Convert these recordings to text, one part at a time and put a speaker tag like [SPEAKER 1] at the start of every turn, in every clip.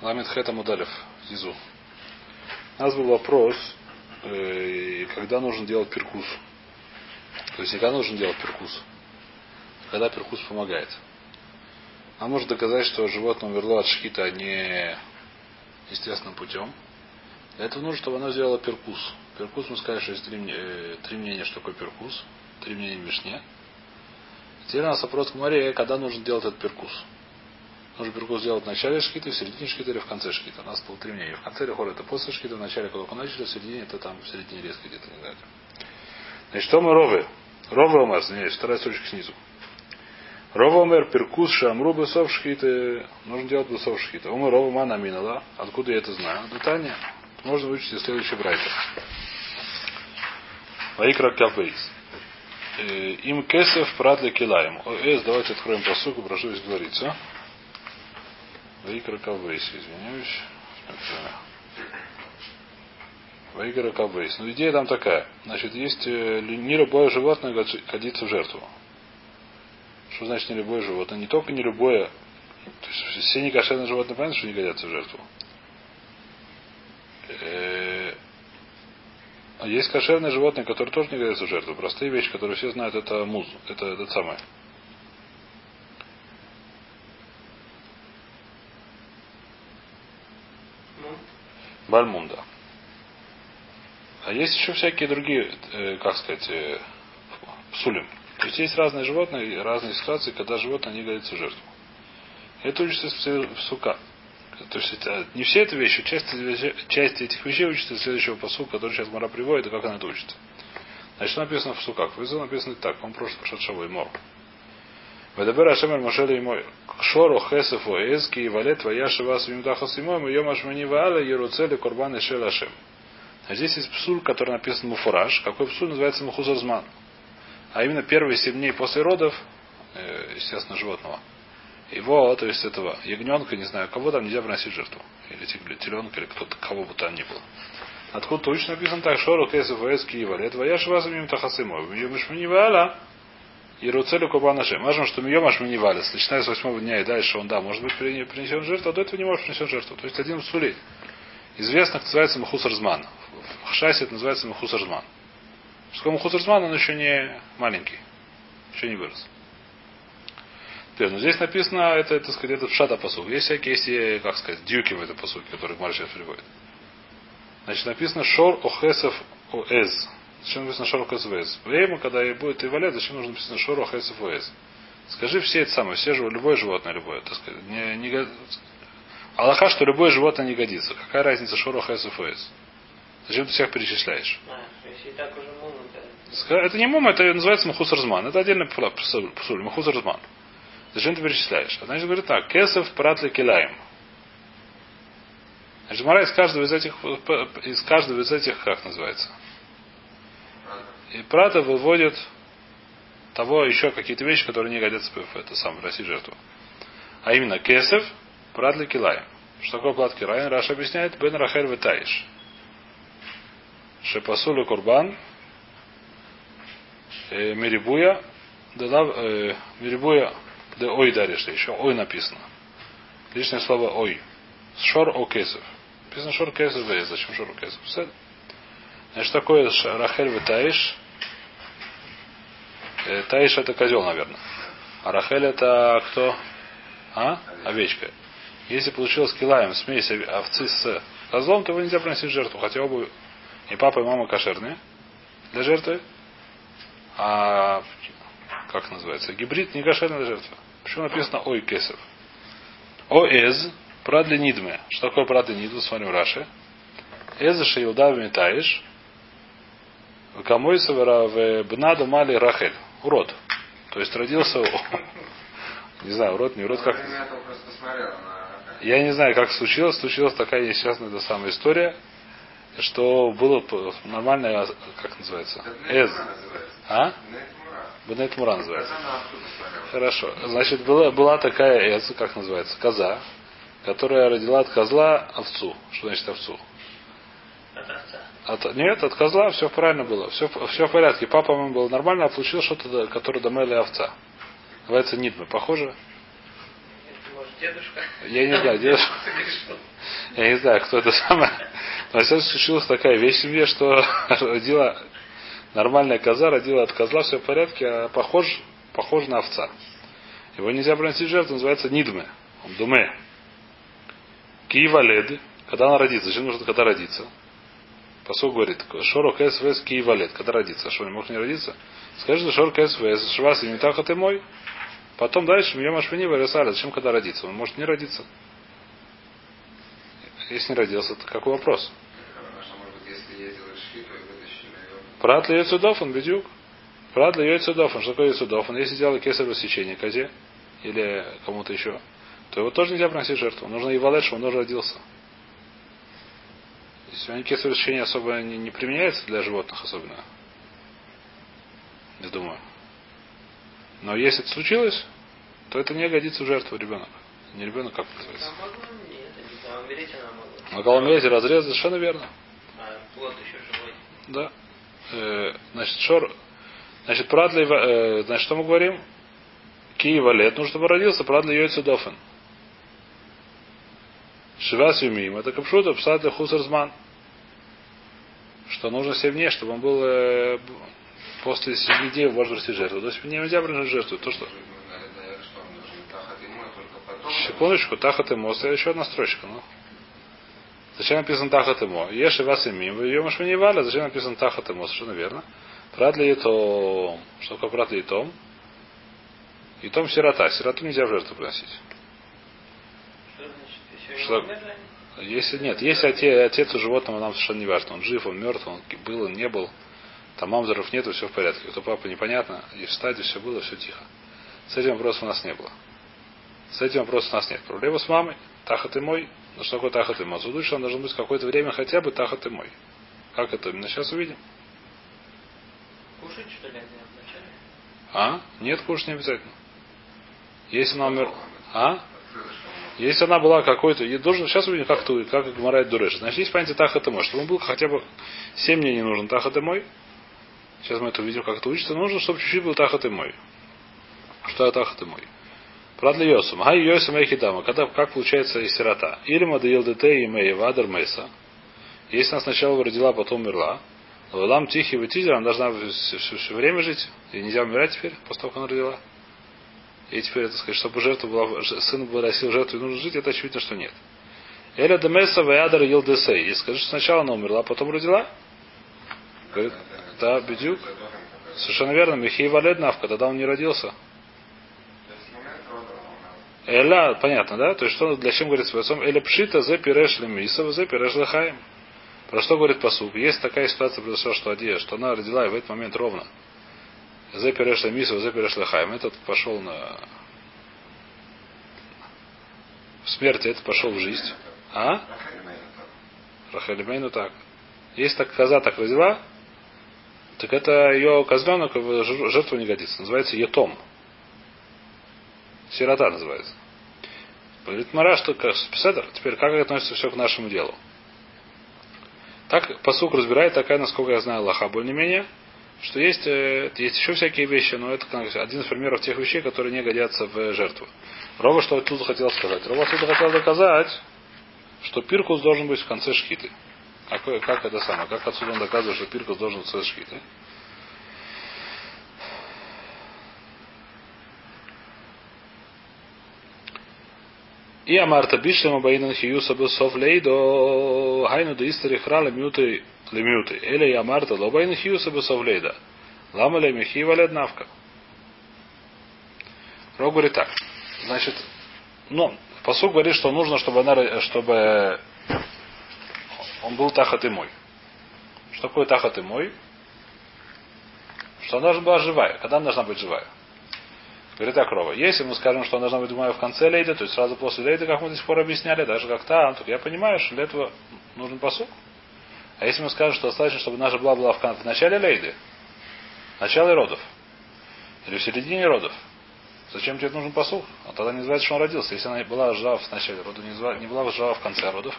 [SPEAKER 1] Ламит Хета Мудалев, Зизу. У нас был вопрос, э, когда нужно делать перкус. То есть, когда нужно делать перкус. Когда перкус помогает. А может доказать, что животное умерло от шхита а не естественным путем. Для этого нужно, чтобы оно сделало перкус. Перкус, мы сказали, что есть три, э, три мнения, что такое перкус. Три мнения в Мишне. Теперь у нас вопрос к море, когда нужно делать этот перкус. Нужно перкус сделать в начале шкита, в середине шкита или в конце шкита. У нас было три мнения. В конце рехора это после шкита, в начале, когда начали, в середине это там в середине резко где-то, не знаю. Значит, что мы ровы? Ровы нас, извиняюсь, вторая строчка снизу. Рова умер перкус шамру бесов шхиты. Нужно делать бесов шхиты. Умер рова мана минала. Откуда я это знаю? Датания. Можно выучить из следующей брайта. Ваикра капейс. Э, им кесев прадли килаем. Эс, давайте откроем по суку, прошу здесь говорится. Капейс, извиняюсь. Ваикра капейс. Ну, идея там такая. Значит, есть э, не любое животное годится в жертву. Что значит не любое животное? Не только не любое. То есть все некошерные животные понятно, что не годятся в жертву. Э, а есть кошерные животные, которые тоже не годятся в жертву. Простые вещи, которые все знают, это муз. Это это самое. Ну? Бальмунда. А есть еще всякие другие, э, как сказать, э, псулим. То есть есть разные животные, разные ситуации, когда животное не годится в жертву. Это учится в сука. То есть это, не все эти вещи, часть, часть этих вещей учится из следующего посука, который сейчас Мара приводит, и как она это учится. Значит, написано в суках. В написано так, он прошлый прошедшего и мор. Ведабер Ашемер Мошеля и мой. Шору хесеф оэзки и валет ваяши вас вимдахас и мой, йом ашмани вааля еруцели корбан и шел Ашем. А здесь есть псуль, который написан муфураж. Какой псуль называется мухузарзман? А именно первые семь дней после родов, э, естественно, животного, его, то есть этого ягненка, не знаю, кого там нельзя приносить жертву. Или теленка, или кто-то, кого бы там ни было. Откуда точно написано так, Шору Кесов Ваэс Киева, Лет Ваяш Вазамим Тахасымов, Мьемишмани Ваала, и Руцелю Кубанашем. Можем, что Мьемаш Маниваля, начиная с восьмого дня и дальше, он, да, может быть принесен жертву, а до этого не может принесен жертву. То есть один в сули. Известно, называется Махус Разман. В Хашасе это называется Махус Разман. Что Махус Разман, он еще не маленький. Еще не вырос. Теперь, ну здесь написано, это, это сказать, это шата посуд. Есть всякие, есть, как сказать, дюки в этой посуке, которые Гмар сейчас приводит. Значит, написано Шор Охесов Оэз. Зачем написано Шор Охесов Оэз? Время, когда будет Ивалет, зачем нужно написано Шор Охесов Оэз? Скажи все это самое, все живое, любое животное, любое. Так сказать, не, не, Аллаха, что любое животное не годится. Какая разница Шор Охесов Оэз? Зачем ты всех перечисляешь? А, это не мум, это называется Махусарзман. Это отдельный псуль, Махусарзман. Зачем ты перечисляешь? А значит, говорит так, кесов пратли килаем. Значит, Мара из каждого из этих, из каждого из этих, как называется? И прата выводит того еще какие-то вещи, которые не годятся в это сам в России жертву. А именно кесов, пратли килаем. Что такое плат килаем? Раша объясняет, бен рахель ветаиш. Шепасулю курбан, э, Мирибуя, э, Мирибуя да ой даришь еще. Ой написано. Лишнее слово ой. Шор о кесов. Написано шор кесов. Зачем шор о кесов? Значит, такое Рахель в Таиш. Э, таиш это козел, наверное. А Рахель это кто? А? Овечка. Если получилось килаем смесь овцы с козлом, то его нельзя приносить в жертву. Хотя оба и папа, и мама кошерные для жертвы. А как называется? Гибрид не кошерный для жертвы. Почему написано ой кесов? Оэз, прадли нидме. Что такое прадли нидме? Смотрим Раши. Эз шеилда метаиш. Камойса в бнаду мали рахель. Урод. То есть родился... Не знаю, урод, не урод, как... Я не знаю, как случилось. Случилась такая несчастная эта самая история, что было нормальное, как называется? Эз. А? Бенет Мура называется. Хорошо. Значит, была, была такая эц, как называется, коза, которая родила от козла овцу. Что значит овцу? От, нет, от козла все правильно было. Все, все в порядке. Папа ему был нормально, а получил что-то, которое домели овца. Называется нитмы. Похоже?
[SPEAKER 2] Дедушка.
[SPEAKER 1] Я не знаю, дедушка. Я не знаю, кто это самое. Но все случилась такая вещь в семье, что родила нормальная коза, родила от козла, все в порядке, а похож, похож на овца. Его нельзя приносить жертву, называется нидме. Он думе. Киева лед, когда она родится. Зачем нужно, когда родится? Посуд говорит, шоро кэс вэс киева лед, когда родится. Что, не может не родиться? Скажи, что шоро кэс вэс, швас не так, а ты мой. Потом дальше, мне машвини вырисали, зачем когда родиться? Он может не родиться. Если не родился, то какой вопрос? Прат ли яйцедофан, бедюк? Прат ли яйцедофан. Что такое яйцедофан? Если делал кесарево сечение козе или кому-то еще, то его тоже нельзя приносить жертву. Нужно и валет, чтобы он тоже родился. Сегодня кесарево сечение особо не, не применяется для животных особенно. Я думаю. Но если это случилось, то это не годится в жертву ребенок. Не ребенок, как называется. Могла умереть и разрез, совершенно верно.
[SPEAKER 2] А плод еще живой.
[SPEAKER 1] Да. Э, значит, шор. Значит, прадли, э, значит, что мы говорим? Киева лет, нужно, чтобы родился, прадли йойцу дофен. Шивас юмим, это капшута, псад для хусарзман. Что нужно 7 дней, чтобы он был э, после 7 дней в возрасте жертвы. То есть нельзя приносить жертву. То, что... Секундочку, тахат и мост, еще одна строчка. Ну. Зачем написано тахат имо? Еши вас и мим, ее не валя, зачем написано тахат имо? Совершенно верно. Прат ли том? Что такое прат ли том? И том сирота. Сироту нельзя в жертву приносить.
[SPEAKER 2] Что?
[SPEAKER 1] Если нет, если отец, отец у животного нам совершенно не важно. Он жив, он мертв, он был, он не был. Там мамзеров нету, все в порядке. Кто папа непонятно, и в стадии все было, все тихо. С этим вопросом у нас не было. С этим вопросом у нас нет. Проблема с мамой. Тахат и мой. Ну что такое тахат и мой? Что он должен быть какое-то время хотя бы тахат и мой. Как это именно сейчас увидим?
[SPEAKER 2] Кушать, что ли, вначале?
[SPEAKER 1] А? Нет, кушать не обязательно. Если она умер... А? Если она была какой-то... Я должен... Сейчас увидим, как, ту, как Гмарает Дуреш. Значит, есть понятие тахат и мой. Чтобы он был хотя бы 7 дней не нужен тахат и мой. Сейчас мы это увидим, как это учится. Нужно, чтобы чуть-чуть был тахат и мой. Что это тахат и мой? Правда Йосум. Хай Йосум Эхидама. Когда, как получается и сирота. Или Мадаил Дете и Мэй Вадер Мейса. Если она сначала родила, потом умерла. Лам Тихий Ватизер, она должна все, все, все время жить. И нельзя умирать теперь, после того, как она родила. И теперь, это сказать, чтобы жертва была, сын вырастил жертву и нужно жить, это очевидно, что нет. Эля Демеса Ваядер Йилдесей. И скажи, что сначала она умерла, потом родила. Говорит, да, бедюк. Совершенно верно. Михей Валед Навка, тогда он не родился. Эля, понятно, да? То есть, что для чем говорит свой отцом? Эля пшита зе пиреш лемисов, зе пиреш лехаем. Про что говорит посуд? Есть такая ситуация произошла, что Адия, что она родила и в этот момент ровно. Зе пиреш лемисов, зе пиреш лехаем. Этот пошел на в смерти, этот пошел в жизнь. А? Рахалимейну так. Если так коза так родила, так это ее козленок в жертву не годится. Называется етом. Сирота называется. Говорит Мара, что Пседер, теперь как относится все к нашему делу. Так посук разбирает такая, насколько я знаю, лоха более-менее, что есть, э, есть еще всякие вещи, но это один из примеров тех вещей, которые не годятся в жертву. Рова что тут хотел сказать? Рова тут хотел доказать, что пиркус должен быть в конце шхиты. Как, как это самое? Как отсюда он доказывает, что пиркус должен быть в конце шхиты? И Амарта Бишлема Баинан Хиюса Бесов Лейдо Хайну да Истари Хра Лемюты. Или Амарта Лобаинан Хиюса Бесов Лейда. Лама Лемихи Валед Навка. Рог говорит так. Значит, ну, посуд говорит, что нужно, чтобы она, чтобы он был тахат и мой. Что такое тахат и мой? Что она должна была живая. Когда она должна быть живая? Говорит так, Рова, если мы скажем, что она должна быть думаю, в конце лейда, то есть сразу после лейда, как мы до сих пор объясняли, даже как там, то я понимаю, что для этого нужен посук. А если мы скажем, что достаточно, чтобы наша была была в, в начале лейды, начале родов, или в середине родов, зачем тебе нужен посук? А тогда не называется, что он родился. Если она была жива в начале родов, не, не была жива в конце родов,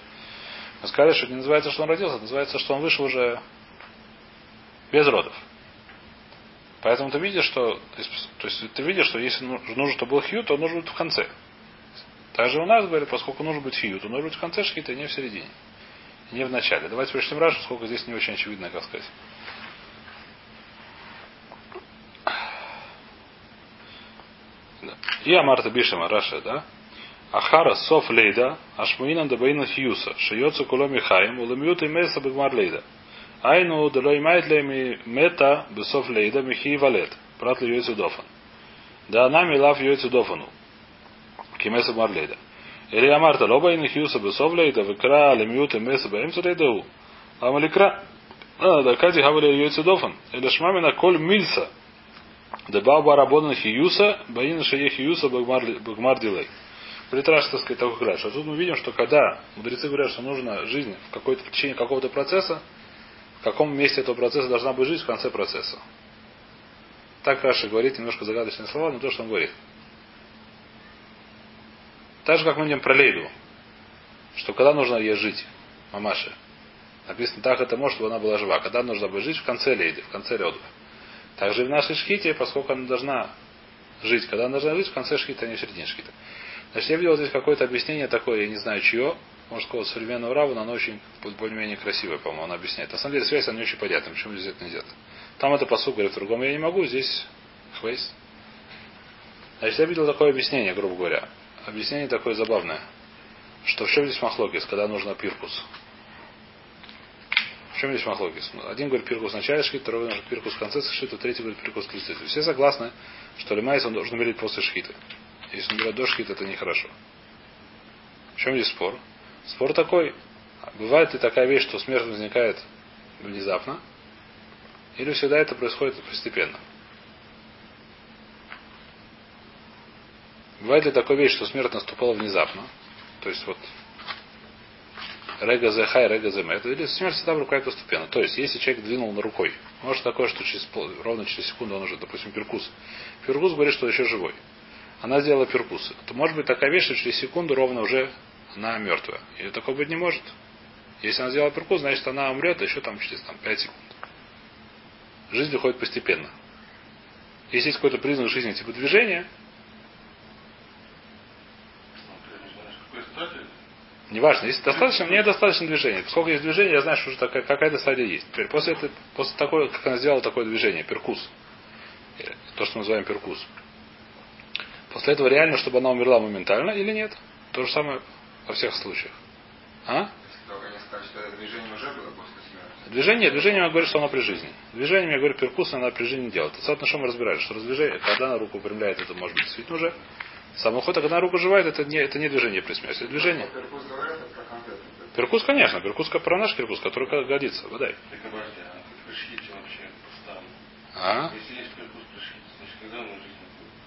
[SPEAKER 1] мы сказали, что не называется, что он родился, это называется, что он вышел уже без родов. Поэтому ты видишь, что то есть, ты видишь, что если нужно, чтобы был хью, то нужен быть в конце. Также у нас, говорит, поскольку нужно быть хию, то нужно быть в конце шхита, не в середине. Не в начале. Давайте пришлем Рашу, сколько здесь не очень очевидно, как сказать. И Амарта Бишема Раша, да? Ахара Соф Лейда, Ашмуинам Дабаина Хьюса, Шиёцу Куломи Хаим, Уламьют и Меса Бигмар Лейда. Айну Далой Майтлеми Мета Бесоф Лейда Михи Валет. Брат ли Йойцу Дофан. Да нами лав Йойцу Дофану. Кимеса Марлейда. Или Амарта Лоба Хьюса Бесоф Лейда, Векра Лемьют и Меса Баимсу Лейдау. Амаликра. Да, Кати Хавали Йойцу Дофан. Или Шмамина Коль Мильса. Дебау Барабона Хиюса, Баина Шае Хиюса Багмар Дилей. Притраж, так сказать, такой говорят, что тут мы видим, что когда мудрецы говорят, что нужна жизнь в, какой-то, в течение какого-то процесса, в каком месте этого процесса должна быть жизнь в конце процесса. Так Раша говорит, немножко загадочные слова, но то, что он говорит. Так же, как мы видим про Лейду, что когда нужно ей жить, мамаше, написано так это может, чтобы она была жива. Когда нужно быть жить в конце Лейды, в конце родов. Также и в нашей шхите, поскольку она должна жить, когда она должна жить в конце шхита, а не в середине шхита. Значит, я видел здесь какое-то объяснение такое, я не знаю чье, может, какого-то современного раба, но оно очень более-менее красивое, по-моему, она объясняет. На самом деле связь, она не очень понятна, почему здесь это нельзя. Там это посуд говорит, другом я не могу, здесь хвейс. Значит, я видел такое объяснение, грубо говоря. Объяснение такое забавное, что в чем здесь махлокис, когда нужно пиркус. В чем здесь махлокис? Один говорит пиркус в начале второй говорит пиркус в конце шхита, третий говорит пиркус в конце. Все согласны, что лимайс он должен умереть после шхита. Если он берет до шхита, это нехорошо. В чем здесь спор? Спор такой. Бывает ли такая вещь, что смерть возникает внезапно, или всегда это происходит постепенно? Бывает ли такая вещь, что смерть наступала внезапно? То есть вот Рега зе хай, рега зе это или смерть всегда в постепенно. То есть, если человек двинул на рукой, может такое, что через ровно через секунду он уже, допустим, перкус. Перкус говорит, что еще живой. Она сделала перкус. То может быть такая вещь, что через секунду ровно уже она мертвая. И такое быть не может. Если она сделала перкус, значит она умрет еще там через там, 5 секунд. Жизнь выходит постепенно. Если есть какой-то признак жизни типа движения, Неважно, если достаточно, мне достаточно движения. Сколько есть движения, я знаю, что уже такая, какая-то стадия есть. Теперь после, этого, после такой, как она сделала такое движение, перкус, то, что мы называем перкус, после этого реально, чтобы она умерла моментально или нет? То же самое во всех случаях. А? Движение, движение я говорю, что оно при жизни. Движение, я говорю, перкус, она при жизни делает. На чем мы разбираем, что раздвижение, когда она руку выпрямляет, это может быть действительно уже Самый ход, когда рука живает, это не, это не движение при смерти, это движение. Перкус, конечно, перкус про наш перкус, который годится. Водай. А?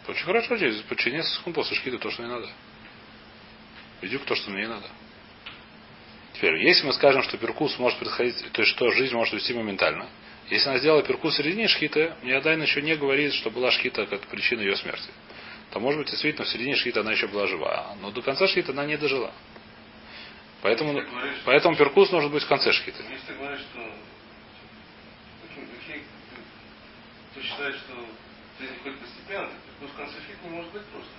[SPEAKER 1] Очень хорошо здесь. Через несколько секунд после шкита то, что не надо. Идет то, что мне не надо. Теперь, если мы скажем, что перкус может происходить, то есть что жизнь может вести моментально. Если она сделала перкус в середине шхита, мне Адайн еще не говорит, что была шхита как причина ее смерти то может быть действительно в середине шхита она еще была жива. Но до конца шхита она не дожила. Поэтому, говоришь, поэтому перкус должен быть в конце шхита.
[SPEAKER 3] Если ты говоришь, что ты считаешь, что жизнь ходит постепенно, перкус в конце шхита не может быть просто.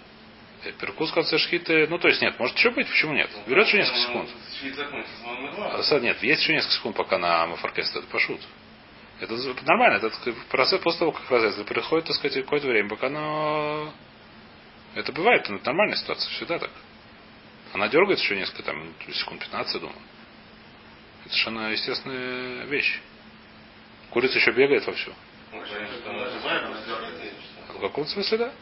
[SPEAKER 1] Э, перкус в конце шхиты, ну то есть нет, может еще быть, почему нет? Ну, Берет еще несколько секунд. А, нет, есть еще несколько секунд, пока на мафоркестре, это пошут. Это нормально, это процесс после того, как разрезали, происходит, так сказать, какое-то время, пока оно это бывает, это нормальная ситуация, всегда так. Она дергается еще несколько там, секунд 15, думаю. Это совершенно естественная вещь. Курица еще бегает вовсю. В каком смысле, да?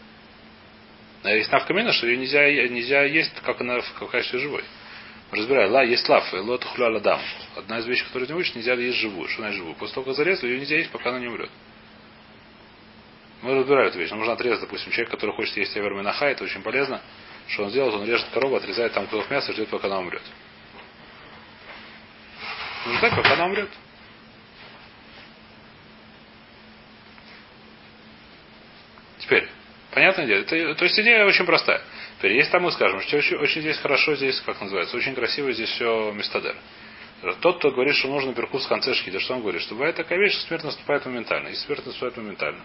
[SPEAKER 1] А есть навкамина, что ее нельзя, нельзя есть, как она в качестве живой. Разбираю, ла есть лав, лот хуля ладам. Одна из вещей, которую не учишь, нельзя есть живую. Что значит живую? После того, как зарезали, ее нельзя есть, пока она не умрет. Мы разбираем эту вещь. Нужно отрезать, допустим, человек, который хочет есть эвер это очень полезно. Что он делает? Он режет корову, отрезает там кусок мяса ждет, пока она умрет. Нужно ждать, пока она умрет. Теперь, понятное дело, это, то есть идея очень простая. Теперь, если там мы скажем, что очень, очень здесь хорошо, здесь, как называется, очень красиво здесь все местодер. Тот, кто говорит, что нужно перкус в конце шхида, что он говорит? Что бывает такая вещь, что смерть наступает моментально. И смерть наступает моментально.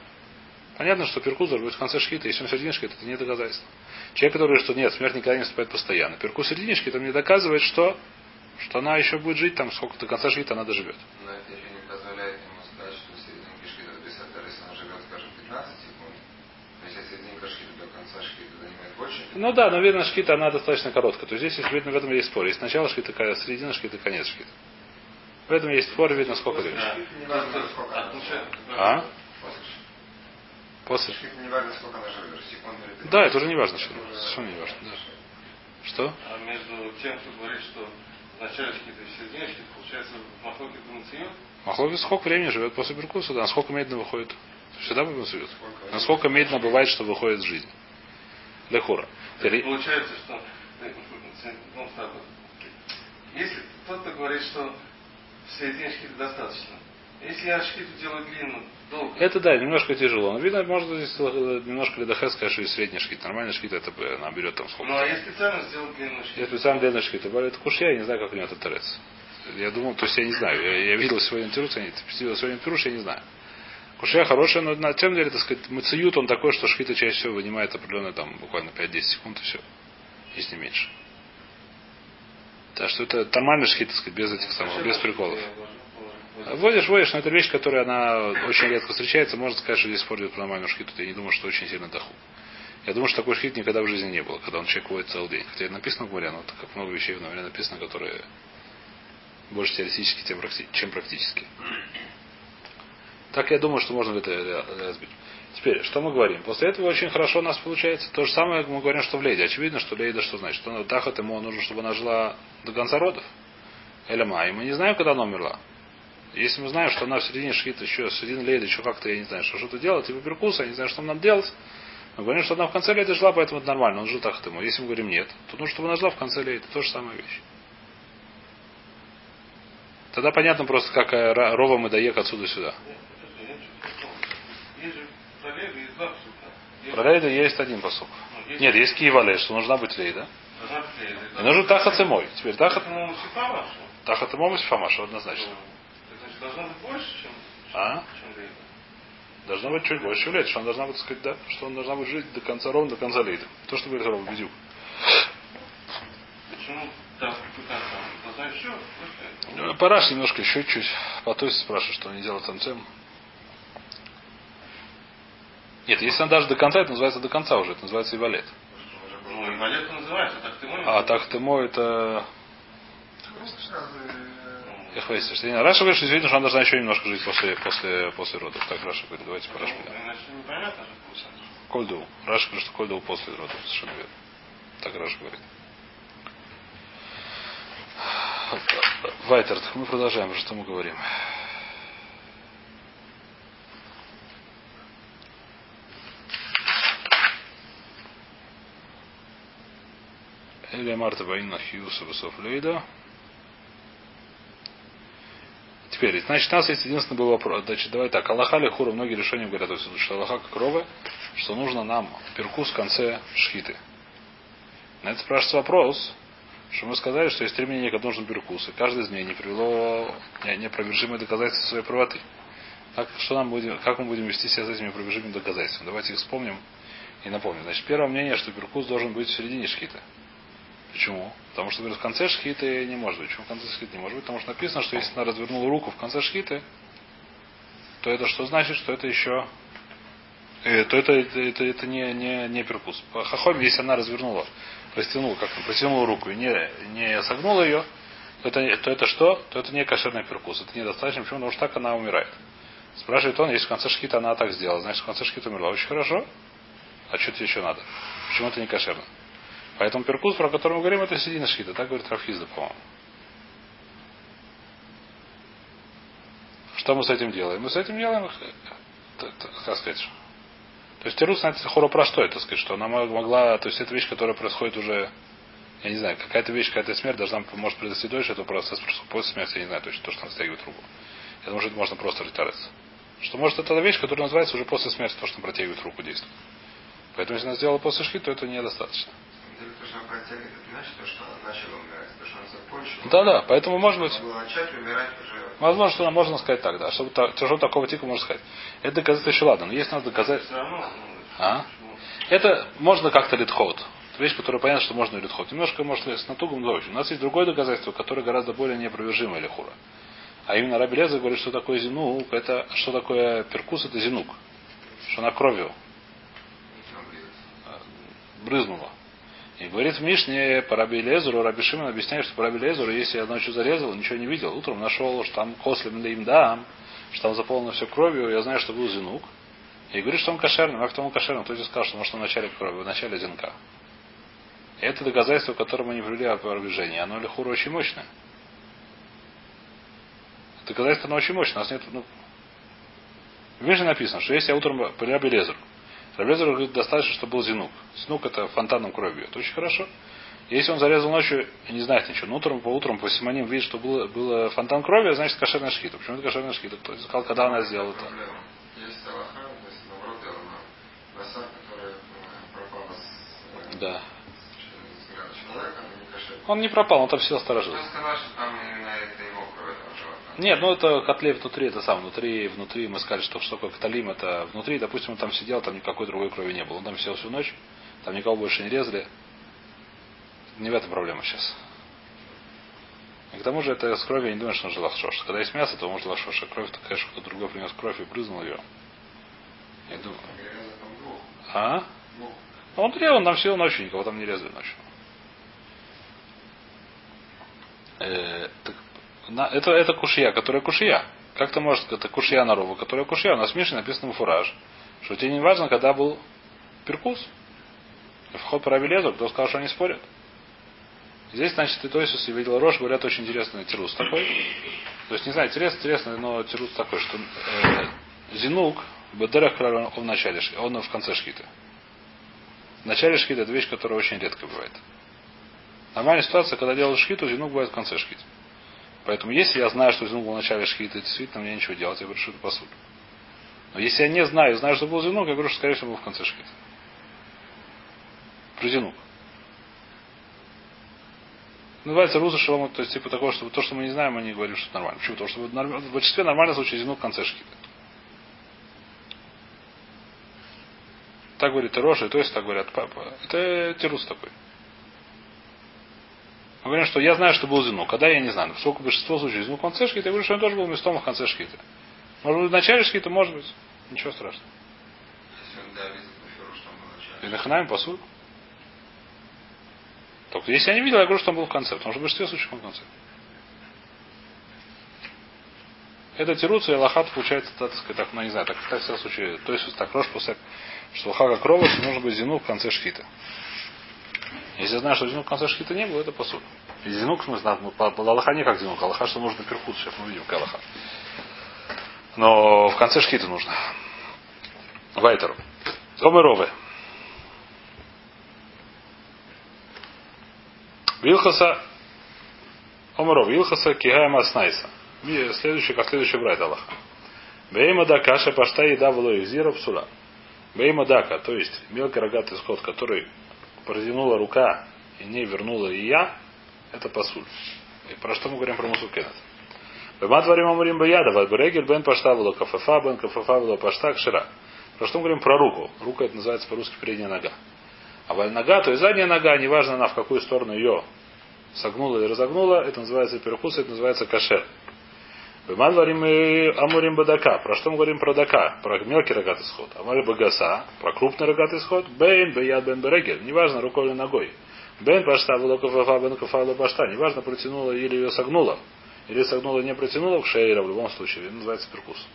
[SPEAKER 1] Понятно, что должен быть в конце шхита, если он в середине шхита, это не доказательство. Человек, который говорит, что нет, смерть никогда не наступает постоянно. Перкус в середине шхита мне доказывает, что, что она еще будет жить там, сколько до конца шхита она доживет.
[SPEAKER 4] Но это еще не позволяет ему сказать, что серединка шхита до 50, если он живет, скажем, 15 секунд, то если серединка шхита до конца шхита занимает больше,
[SPEAKER 1] Ну да, но видно, шхита она достаточно короткая. То есть здесь видно, в этом есть спор. Есть начало шхита, середина шхита, конец шхита. В этом есть спор, видно, сколько времени.
[SPEAKER 4] Не она
[SPEAKER 3] отношение-
[SPEAKER 1] А?
[SPEAKER 4] После шхита.
[SPEAKER 1] После.
[SPEAKER 4] Шхита не важно, сколько она живет, секунду или 15.
[SPEAKER 1] Да, это уже не важно, что. Совершенно не важно, да. Что?
[SPEAKER 3] А между тем, кто говорит, что в начале шхита и в середине шхита, получается, махлоки Думциот,
[SPEAKER 1] Махлови сколько времени живет после Беркуса, да, насколько медленно выходит. Всегда.
[SPEAKER 4] Сколько?
[SPEAKER 1] Насколько медленно бывает, что выходит в жизнь. Лехура.
[SPEAKER 3] Получается, что ну. Если кто-то говорит, что шхита достаточно. Если я шхиту делаю длинную, долго,
[SPEAKER 1] Это да, немножко тяжело. Но видно, может здесь э, немножко ледохес, конечно, и средний шкит. Нормальный шкит это она берет там сколько.
[SPEAKER 3] ну а я специально сделал длинную
[SPEAKER 1] Я
[SPEAKER 3] шхиту.
[SPEAKER 1] специально длинный шкит. Это кушья, я не знаю, как у него это торец. Я думал, то есть я не знаю. Я, я видел сегодня интервью, я видел сегодня интервью, я не знаю. Кушья хорошая, но на самом деле, так сказать, мациют он такой, что шхита чаще всего вынимает определенно там буквально 5-10 секунд и все. Если не меньше. Так что это нормальный шхит, так сказать, без этих самых, без приколов. Вводишь, вводишь, но это вещь, которая она очень редко встречается. Можно сказать, что здесь идет про нормальную шхиту. Я не думаю, что очень сильно доху. Я думаю, что такой шхит никогда в жизни не было, когда он человек водит целый день. Хотя написано в море, но как много вещей в море написано, которые больше теоретически, чем практически. Так я думаю, что можно это разбить. Теперь, что мы говорим? После этого очень хорошо у нас получается. То же самое мы говорим, что в лейде. Очевидно, что лейда что значит? Что Тахат ему нужно, чтобы она жила до конца родов. Эляма. И мы не знаем, когда она умерла. Если мы знаем, что она в середине шхита еще, в середине лейда еще как-то, я не знаю, что что-то делать, типа перкуса, я не знаю, что нам надо делать. Мы говорим, что она в конце лейда жила, поэтому это нормально, он жил так ему. Если мы говорим нет, то нужно, чтобы она жила в конце лейда. То же самая вещь. Тогда понятно просто, как э, Рова Медоек отсюда сюда.
[SPEAKER 3] Про Леви есть
[SPEAKER 1] один посук.
[SPEAKER 3] ну, есть-
[SPEAKER 1] Нет, есть Киевалей, что нужна быть лейда.
[SPEAKER 3] должна быть.
[SPEAKER 1] И нужен тахат мой. Теперь тахат, тахат и фамаша однозначно.
[SPEAKER 3] Так, должно быть больше, чем,
[SPEAKER 1] А?
[SPEAKER 3] чем Леви.
[SPEAKER 1] Должно быть чуть больше лет, что она должна быть, так сказать, да, что она должна быть жить до конца ровно до конца лейда. То, что говорит Рова Бедюк.
[SPEAKER 3] Почему капитан там должна еще?
[SPEAKER 1] Ну, Параш немножко еще чуть. Потом спрашивает, что он не делает там цем. Нет, если она даже до конца, это называется до конца уже, это называется ивалет.
[SPEAKER 3] Ну, и валет называется, так ты мой.
[SPEAKER 1] А так ты мой это.
[SPEAKER 4] Сразу, э,
[SPEAKER 1] Эх, весь, что Раша говорит, что видно, что она должна еще немножко жить после, после, после родов. Так Раша говорит, давайте по Раши пойдем.
[SPEAKER 3] Иначе непонятно же получается.
[SPEAKER 1] Кольду. Раша говорит, что Кольду после родов. Совершенно верно. Так Раша говорит. Вайтер, мы продолжаем, что мы говорим. Или Марта Баина Хьюса Высов Лейда. Теперь, значит, у нас есть единственный был вопрос. Значит, давай так. Аллаха ли хура, многие решения говорят, что Аллаха как ровы, что нужно нам перкус в конце шхиты. На это спрашивается вопрос, что мы сказали, что есть три мнения, когда нужен перкус, и каждое из мнений привело не- неопровержимые доказательства своей правоты. Как, что нам будем, как мы будем вести себя с этими опровержимыми доказательствами? Давайте их вспомним и напомним. Значит, первое мнение, что перкус должен быть в середине шхиты. Почему? Потому что говорят, в конце шхиты не может быть. Почему в конце шхиты не может быть? Потому что написано, что если она развернула руку в конце шхиты, то это что значит, что это еще э, то это, это, это, это не, не, не перкус. По хахоме, если она развернула, растянула, как там, протянула руку и не, не согнула ее, то это, то это что? То это не кошерный перкус. Это недостаточно. Почему? Потому что так она умирает. Спрашивает он, если в конце шхита она так сделала, значит в конце шхита умерла. Очень хорошо. А что тебе еще надо? Почему это не кошерно? Поэтому перкус, про который мы говорим, это середина шхита. Так говорит Рафхизда, по-моему. Что мы с этим делаем? Мы с этим делаем, э, т- т- как сказать, то есть Терус знает хора про что это, сказать, что она могла, то есть это вещь, которая происходит уже, я не знаю, какая-то вещь, какая-то смерть должна, может произойти дольше этого процесса, после смерти, я не знаю точно, то, что она стягивает руку. Я думаю, что это можно просто ретариться. Что может это вещь, которая называется уже после смерти, то, что она протягивает руку действует. Поэтому если она сделала после шхи, то это недостаточно.
[SPEAKER 4] на самом деле, то, что она протягивает, это значит, то, что она начала умирать. То, что она закончила.
[SPEAKER 1] Да-да, поэтому может быть.
[SPEAKER 4] Начать умирать уже
[SPEAKER 1] Возможно, что можно сказать так, да. Чтобы что такого типа можно сказать. Это доказательство еще ладно, но есть надо доказать.
[SPEAKER 3] Все равно, ну,
[SPEAKER 1] А? Это можно как-то литхот. Вещь, которая понятно, что можно литхот. Немножко, может, с натугом, но очень. У нас есть другое доказательство, которое гораздо более неопровержимое или хура. А именно Раби Леза говорит, что такое зинук, это что такое перкус, это зинук. Что она кровью брызнула. И говорит в Мишне по Раби Лезеру, Раби Шимон объясняет, что по Раби Лезеру, если я ночью зарезал, ничего не видел, утром нашел, что там кослем им дам, что там заполнено все кровью, я знаю, что был зинук. И говорит, что он кошерный. Как-то он кошерный, кто тебе сказал, что может он в начале крови, в начале зинка. И это доказательство, которое мы не привели опровержение. Оно лихура очень мощное. Доказательство оно очень мощное. У нас нет, ну, в Мишне написано, что если я утром по Раби Лезеру, Раби Лезеру говорит, достаточно, чтобы был зинук. Зинук это фонтаном крови. Это очень хорошо. Если он зарезал ночью и не знает ничего, но утром по утрам по Симоним видит, что было, было фонтан крови, значит кошерная шхита. Почему это кошерная шхита? Кто сказал, когда она сделала это?
[SPEAKER 4] Э, э,
[SPEAKER 1] Да. Он не пропал, он там сидел сторожил.
[SPEAKER 4] Сказал, что там именно это его кровь этого животного?
[SPEAKER 1] Нет, ну это котле внутри, это сам, внутри, внутри мы сказали, что что такое каталим, это внутри, допустим, он там сидел, там никакой другой крови не было. Он там сидел всю ночь, там никого больше не резали. Не в этом проблема сейчас. И к тому же это с кровью я не думаю, что нужно лахшош. Когда есть мясо, то может лахшош. А кровь такая, что кто-то другой принес кровь и брызнул ее. Я думаю.
[SPEAKER 4] Там двух.
[SPEAKER 1] А?
[SPEAKER 4] Двух.
[SPEAKER 1] А он резал, нам сидел ночью, никого там не резали ночью. Э, так, это, это кушья, которая кушья. Как ты можешь, это кушья на рову, которая кушья. У нас в Мишне написано фураж, что тебе не важно, когда был перкус. Вход по Рабелезу, кто сказал, что они спорят. Здесь, значит, и Тойсус и видел Рош, говорят, очень интересный тирус такой. То есть, не знаю, интересно, интересно, но тирус такой, что э, Зинук, Бедерах он в начале, он в конце шхиты. В начале шхиты это вещь, которая очень редко бывает. Нормальная ситуация, когда делают шхиту, зинук бывает в конце шхиты. Поэтому если я знаю, что зинук в начале шхиты, действительно мне ничего делать, я говорю, что это посуд. Но если я не знаю, знаю, что был зинук, я говорю, что скорее всего был в конце шхиты. Про зинук. Называется руза шалом, то есть типа такого, что то, что мы не знаем, мы не что это нормально. Почему? Потому что в большинстве нормально случай зинук в конце шхиты. Так говорит Роша, то есть так говорят папа. Это тирус такой. Говорим, что я знаю, что был зинук. Когда я не знаю. Поскольку большинство случаев зинук в конце шхиты, я говорю, что он тоже был местом в конце шхиты. Может быть, в начале шхиты, может быть. Ничего страшного. И
[SPEAKER 4] начале.
[SPEAKER 1] нахнаем посуд. Только если я не видел, я говорю, что он был в конце, потому что в большинстве случаев он в конце. Это тируца и лохат получается, так сказать, так, ну не знаю, так, в случае, то есть так рош после, что лоха как что нужно быть зину в конце шхита. Если знаю, что зину в конце шхита не было, это посуд. И зинук, в смысле, лоха не как зинук, а лоха, что нужно перхут, сейчас мы видим, лоха. Но в конце шхита нужно. Вайтеру. Омеровы. Вилхаса Омаров, Вилхаса Кигая Снайса. Следующий, как следующий брать Аллаха. Бейма Дака пашта еда в зира псула. Бейма Дака, то есть мелкий рогатый скот, который протянула рука и не вернула и я, это пасуль. И про что мы говорим про мусу кенет? Бема дворим амурим баяда, вадберегель бен пашта было кафафа, бен кафафа было пашта кшира. Про что мы говорим про руку? Рука это называется по-русски передняя нога. А нога, то есть задняя нога, неважно она в какую сторону ее согнула или разогнула, это называется перекус, это называется кашер. Беман говорим амурим бадака. Про что мы говорим про дака? Про мелкий рогатый сход. Амари багаса. Про крупный рогатый сход. Бейн, беяд, бен берегель. Неважно, рукой или ногой. Бен пашта, вулокафафа, бен кафала пашта. Неважно, протянула или ее согнула. Или согнула, не протянула к шейра, в любом случае. Это называется перкус.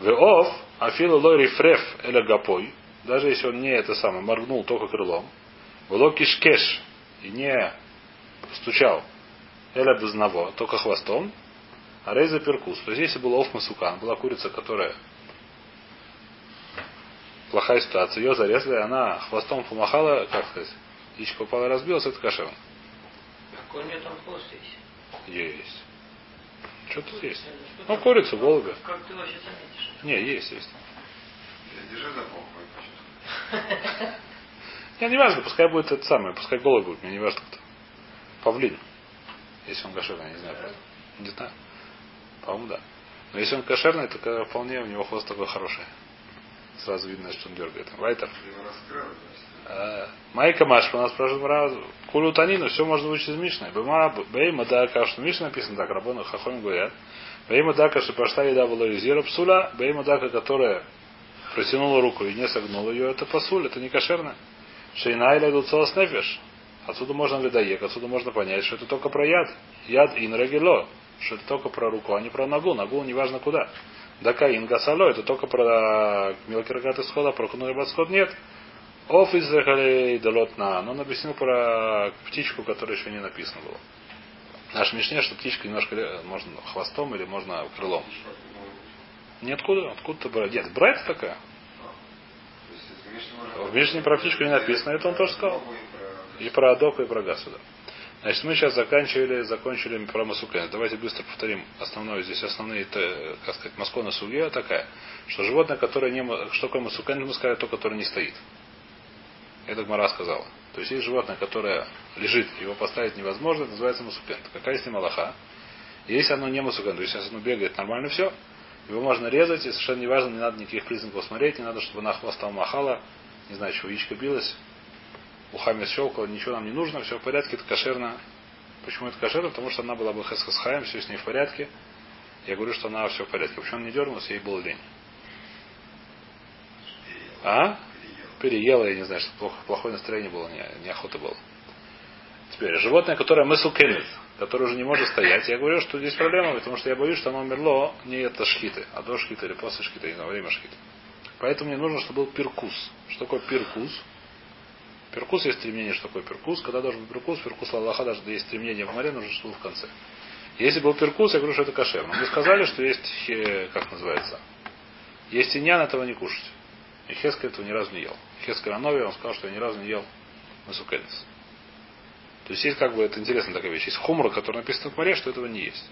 [SPEAKER 1] Веов, афилу лой рифреф эля гапой. Даже если он не это самое, моргнул только крылом. Было кишкеш. И не стучал. Эля без одного, только хвостом. А рейза перкус. То есть если был оф масукан, была курица, которая плохая ситуация, ее зарезали, она хвостом помахала, как сказать, яичко упала и разбилась, это кошеван.
[SPEAKER 2] Какой у нее там хвост есть?
[SPEAKER 1] Есть. Что тут есть?
[SPEAKER 2] Что
[SPEAKER 1] Ну,
[SPEAKER 2] там?
[SPEAKER 1] курицу, голубя.
[SPEAKER 2] Как ты вообще заметишь?
[SPEAKER 1] Не, есть, есть.
[SPEAKER 4] Держи за пол, почувствуй.
[SPEAKER 1] Не, не важно, пускай будет это самое, пускай голубь будет, мне не важно кто. Павлин. Если он кошерный, я не знаю. Не знаю. По-моему, да. Но если он кошерный, то вполне у него хвост такой хороший. Сразу видно, что он дергает. Вайтер. Э, Майка Машка у нас спрашивает раз. Кулю Танину, все можно выучить из Мишны. Бема Бейма Дака, что Мишна написано так, Рабону Хахоми говорят. Бейма Дака, что пошла еда была из Псуля. Бейма Дака, которая протянула руку и не согнула ее, это пасуль, это не кошерно. Шейна или идут нефиш. Отсюда можно ледоек, отсюда можно понять, что это только про яд. Яд ин регело. Что это только про руку, а не про ногу. Ногу неважно куда. Дакаин гасало, это только про мелкий рогатый сход, а про куной сход нет. Оф из далот на. Но он объяснил про птичку, которая еще не написано было. Наш Мишне, что птичка немножко э, можно хвостом или можно крылом. Ниоткуда, откуда-то брать. Нет, брать такая. В Мишне про птичку не написано, это он тоже сказал. И про Адоку, и про Гасу, да. Значит, мы сейчас заканчивали, закончили про Масукен. Давайте быстро повторим основное. Здесь основные, т- как сказать, Маскона Сугия такая, что животное, которое не... Что такое Масукен, мы сказали, то, которое не стоит. Это Гмара сказала. То есть есть животное, которое лежит, его поставить невозможно, это называется Масукен. Какая с ним Аллаха? Если оно не Масукен, то есть если оно бегает, нормально все, его можно резать, и совершенно неважно, не надо никаких признаков смотреть, не надо, чтобы она хвостом махала, не знаю, чего яичко билось, ухами щелкала, ничего нам не нужно, все в порядке, это кошерно. Почему это кошерно? Потому что она была бы хэсхасхаем, все с ней в порядке. Я говорю, что она все в порядке. Почему она не дернулась, ей было лень. А? Переела, я не знаю, что плохо, плохое настроение было, не, неохота было. Теперь, животное, которое мысл кенет, которое уже не может стоять, я говорю, что здесь проблема, потому что я боюсь, что оно умерло не это шхиты, а до шхиты или после шхиты, не во время шхиты. Поэтому мне нужно, чтобы был перкус. Что такое перкус? Перкус есть стремление, что такое перкус. Когда должен быть перкус, перкус Аллаха, даже есть стремление в море, нужно, был в конце. Если был перкус, я говорю, что это кошерно. Мы сказали, что есть, как называется, есть иньян, этого не кушать. И Хеска этого ни разу не ел. Хеска Ранови, он сказал, что я ни разу не ел масукенец. То есть есть как бы, это интересная такая вещь. Есть хумра, который написано в море, что этого не есть.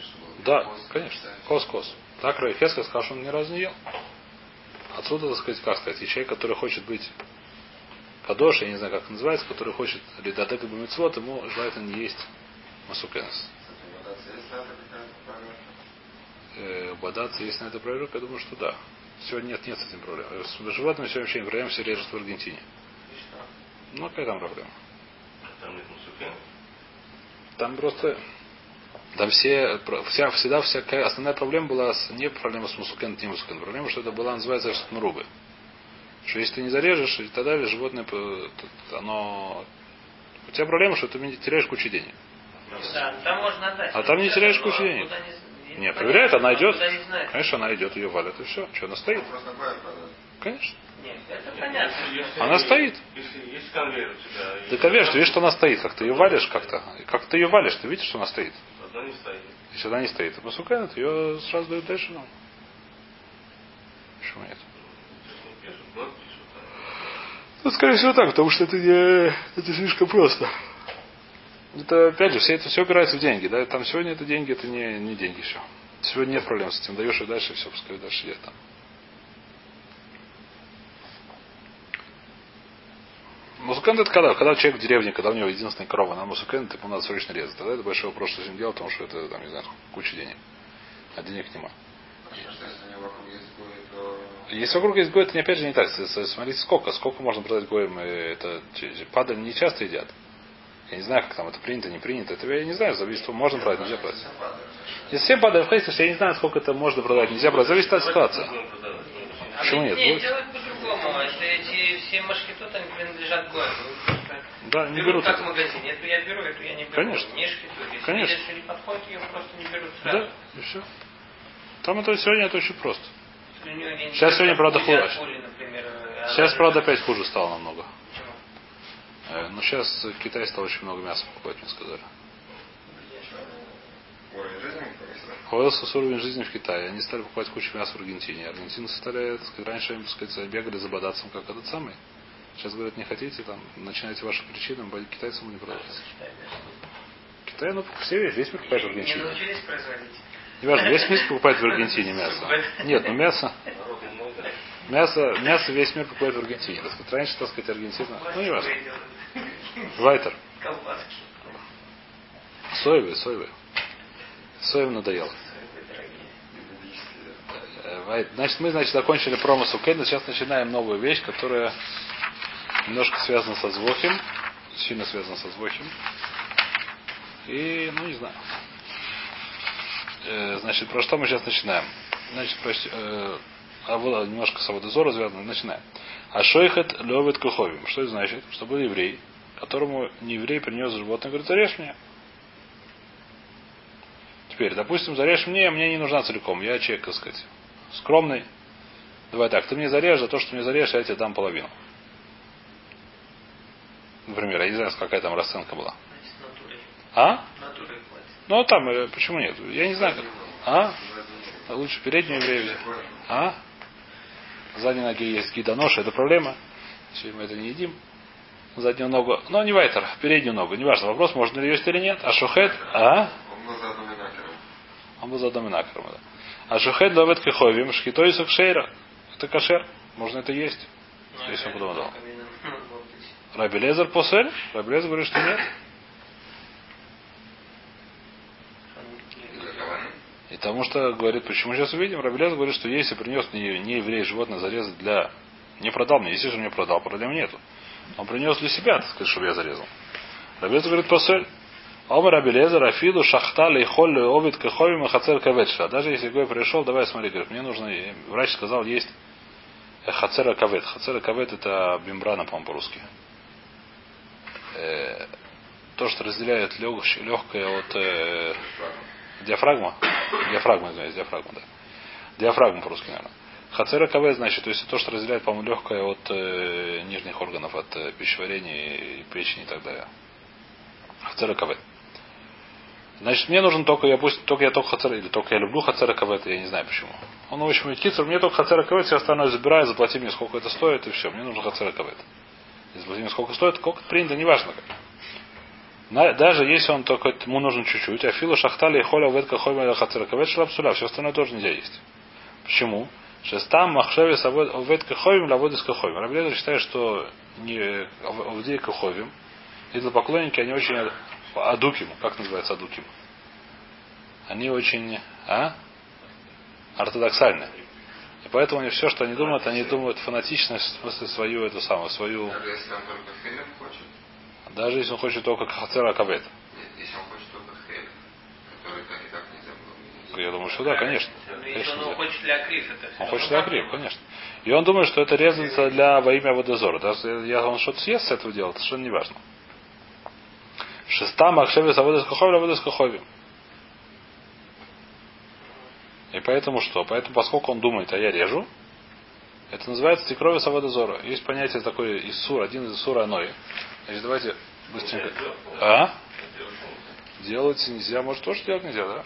[SPEAKER 4] Что
[SPEAKER 1] Да, конечно. Кос-кос. Так Рай Хеска сказал, что он ни разу не ел. Отсюда, так сказать, как сказать, и человек, который хочет быть кадош, я не знаю, как это называется, который хочет лидатека бамицвот, ему желательно не есть
[SPEAKER 4] бодаться проверка?
[SPEAKER 1] Э, бодаться, есть на это проверка, я думаю, что да. Сегодня нет, нет с этим проблем. Э, С животными сегодня вообще не проблема, все режут в Аргентине.
[SPEAKER 3] И?
[SPEAKER 1] Ну, какая там проблема?
[SPEAKER 3] Там нет мусукен.
[SPEAKER 1] Там просто там все, вся, всегда всякая основная проблема была с, не проблема с мусукен, не мусукен, проблема, что это была, называется шатмурубы. Что если ты не зарежешь и так далее, животное, оно... У тебя проблема, что ты теряешь кучу денег.
[SPEAKER 2] Да, там можно отдать.
[SPEAKER 1] А там не теряешь кучу денег.
[SPEAKER 2] не-
[SPEAKER 1] Не, проверяет, она идет.
[SPEAKER 2] Куда не знает.
[SPEAKER 1] Конечно, она идет, ее валят, и все. Что, она стоит?
[SPEAKER 4] Ну, продать.
[SPEAKER 1] Конечно.
[SPEAKER 2] Нет, это понятно.
[SPEAKER 3] Если-
[SPEAKER 1] Она стоит.
[SPEAKER 3] Если есть конвейер у тебя.
[SPEAKER 1] Ты
[SPEAKER 3] и-
[SPEAKER 1] конечно, ты видишь, что она стоит, как ты ее валишь как-то. Как ты ее валишь, ты видишь, что она стоит.
[SPEAKER 3] Одна не стоит.
[SPEAKER 1] Если она не стоит, то мусукен, то ее сразу дают нам. Почему нет? Ну, скорее всего так, потому что это не это слишком просто. Это, опять же, все это все упирается в деньги, да, там сегодня это деньги, это не, не деньги все. Сегодня нет проблем с этим, даешь и дальше все, пускай дальше идет там. Музыкант это когда? Когда человек в деревне, когда у него единственная корова, она музыкант, ему надо срочно резать. Тогда это большой вопрос, что с ним делать, потому что это, там, не знаю, куча денег. А денег нема.
[SPEAKER 4] Если вокруг есть то...
[SPEAKER 1] Если гой, не опять же не так. Смотрите, сколько, сколько можно продать гоем. Это падаль не часто едят. Я не знаю, как там это принято, не принято. Это я не знаю, зависит, что можно продать, нельзя продать. Не совсем падаль в я не знаю, сколько это можно продать, нельзя продать. Зависит от ситуации. Почему нет?
[SPEAKER 2] По-другому. Если эти все машкетут, они принадлежат Гою.
[SPEAKER 1] Да, не
[SPEAKER 2] берут
[SPEAKER 1] берут
[SPEAKER 2] как в
[SPEAKER 1] это.
[SPEAKER 2] магазине. Эту я беру, эту я не беру.
[SPEAKER 1] Конечно.
[SPEAKER 2] Не шкетут. Если
[SPEAKER 1] Конечно.
[SPEAKER 2] что не подходит, ее просто не берут сразу.
[SPEAKER 1] Да, и все. Там это сегодня это очень просто.
[SPEAKER 2] Если
[SPEAKER 1] Сейчас сегодня, правда, хуже.
[SPEAKER 2] э,
[SPEAKER 1] Сейчас, правда, опять хуже стало намного.
[SPEAKER 2] Почему?
[SPEAKER 1] Э, Но сейчас Китай стал очень много мяса покупать, мне сказали.
[SPEAKER 4] Повысился.
[SPEAKER 1] Уровень жизни в Китае. Они стали покупать кучу мяса в Аргентине. Аргентинцы стали, так сказать, раньше, им, так сказать, бегали за бодацем, как этот самый. Сейчас говорят, не хотите, там, начинайте ваши причины, китайцам не продавать. Китай, ну, все, весь мир покупает в
[SPEAKER 2] Не
[SPEAKER 1] Аргентине.
[SPEAKER 2] научились производить.
[SPEAKER 1] Неважно, весь мир покупает в Аргентине мясо. Нет, ну мясо, мясо, мясо весь мир покупает в Аргентине. Так сказать, раньше, так сказать, Аргентина, ну, не важно. Вайтер.
[SPEAKER 2] Колбаски.
[SPEAKER 1] Соевые, соевые. Соевым надоело. Значит, мы, значит, закончили промо Сукейна. Сейчас начинаем новую вещь, которая немножко связана со Звохим. Сильно связана со Звохим. И, ну, не знаю. Э, Значит, про что мы сейчас начинаем? Значит, про, э, а вот немножко с Аводозора связано. Начинаем. А шойхет левит куховим. Что это значит? Что был еврей, которому не еврей принес животное, говорит, зарежь мне. Теперь, допустим, зарежь мне, мне не нужна целиком. Я человек, так сказать, скромный. Давай так, ты мне зарежешь, за то, что мне зарежешь, я тебе дам половину. Например, я не знаю, какая там расценка была. А? Ну, а там, э, почему нет? Я не знаю, как. А? А Лучше переднюю еврею взять. А? Задней ноги есть гидоноша, это проблема. Сегодня мы это не едим. Заднюю ногу. Но не вайтер, переднюю ногу. Неважно, вопрос, можно ли есть или нет. А шухет? А?
[SPEAKER 4] Он был за доминакером.
[SPEAKER 1] Он был за доминакером, да. А шухет ловит кеховим, шхитой шейра. Это кашер. Можно это есть.
[SPEAKER 2] Ну,
[SPEAKER 1] Если он подумал. Раби Лезер посель? Раби Лезер говорит, что нет. И потому что говорит, почему сейчас увидим, Раби Лезер говорит, что если принес не, не еврей животное зарезать для... Не продал мне, естественно, мне продал, проблем нету. Он принес для себя, так сказать, чтобы я зарезал. Раби Лезер говорит, посель. Омар Раби Лезер, Афиду, Шахта, Лейхоль, Овид, Каховим, Хацер, Каветша. Даже если Гой пришел, давай смотри, говорит, мне нужно, врач сказал, есть Хацера Кавет. Хацера Кавет это бимбрана, по-моему, по-русски. Э, то, что разделяет лег- легкое от э, диафрагма. Диафрагма, извиняюсь, диафрагма, да. Диафрагма по-русски, наверное. Хацера КВ, значит, то есть то, что разделяет, по-моему, легкое от э, нижних органов, от э, пищеварения и печени и так далее. Хацера КВ. Значит, мне нужен только, я пусть, только я только хацера, или только я люблю хацера КВ, я не знаю почему. Он, в общем, кицер, мне только хацера КВ, все остальное забираю, заплати мне сколько это стоит, и все, мне нужен хацера КВ. Если заплати мне сколько стоит, сколько принято, неважно как. Даже если он только ему нужен чуть-чуть, а филу шахтали и холя ветка хойма хацера КВ шлапсуля, все остальное тоже нельзя есть. Почему? Шестам махшеви ветка хойм лаводис кахойм. Раблезер считает, что не овдей каховим, идолопоклонники, они очень адуким, как называется адуким? Они очень, а? Ортодоксальны. И поэтому они все, что они думают, они думают фанатично, в смысле свою эту самую, свою,
[SPEAKER 4] Даже если он только хочет.
[SPEAKER 1] даже если он хочет только хацера кавет.
[SPEAKER 4] Нет, если он хочет только хелем, который так и так нельзя было.
[SPEAKER 1] Я думаю, что да, конечно.
[SPEAKER 2] Если
[SPEAKER 1] Конечно,
[SPEAKER 2] он
[SPEAKER 1] нельзя.
[SPEAKER 2] хочет для акриф, это все
[SPEAKER 1] Он хочет
[SPEAKER 2] как бы.
[SPEAKER 1] конечно. И он думает, что это резается для во имя водозора. Даже я, он что-то съест с этого дела, это совершенно не важно. Шеста Махшеви Савода с Кахови, Савода с Кахови. И поэтому что? Поэтому, поскольку он думает, а я режу, это называется тикрови Савода Зора. Есть понятие такое из сур, один из сур Аной. Значит, давайте быстренько. А? Делать нельзя, может тоже делать нельзя, да?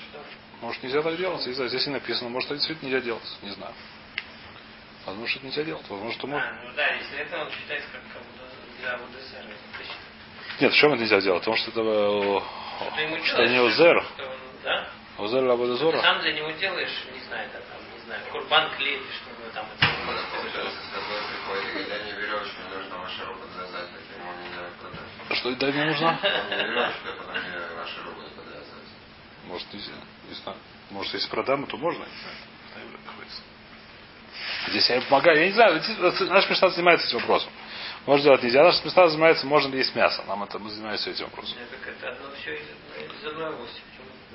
[SPEAKER 1] Может нельзя так делать, знаю, здесь и написано, может это действительно нельзя делать, не знаю. Возможно, что это нельзя делать, возможно, что можно.
[SPEAKER 2] А, ну да, если это он считается как для ВДСР. Это.
[SPEAKER 1] Нет, в чем это нельзя делать? Потому что это э,
[SPEAKER 2] делаешь,
[SPEAKER 1] не узер.
[SPEAKER 2] Да?
[SPEAKER 1] Узер
[SPEAKER 2] Ты
[SPEAKER 1] лабадозора.
[SPEAKER 2] сам для него делаешь, не знаю, это там, не знаю, курбан клеит, что у него там это.
[SPEAKER 4] Получается, с тобой приходит не нужно завязать, так ему продать.
[SPEAKER 1] Что да, не нужно?
[SPEAKER 4] Не а потом мне вашу руку подвязать.
[SPEAKER 1] Может, нельзя. Не знаю. Может, если продам, то можно. не знаю. Здесь я им помогаю. Я не знаю, наш Мишна занимается этим вопросом. Можно делать нельзя. Наш Мишна занимается, можно ли есть мясо. Нам это мы занимаемся этим вопросом.
[SPEAKER 2] Так это одно все из, одной- области.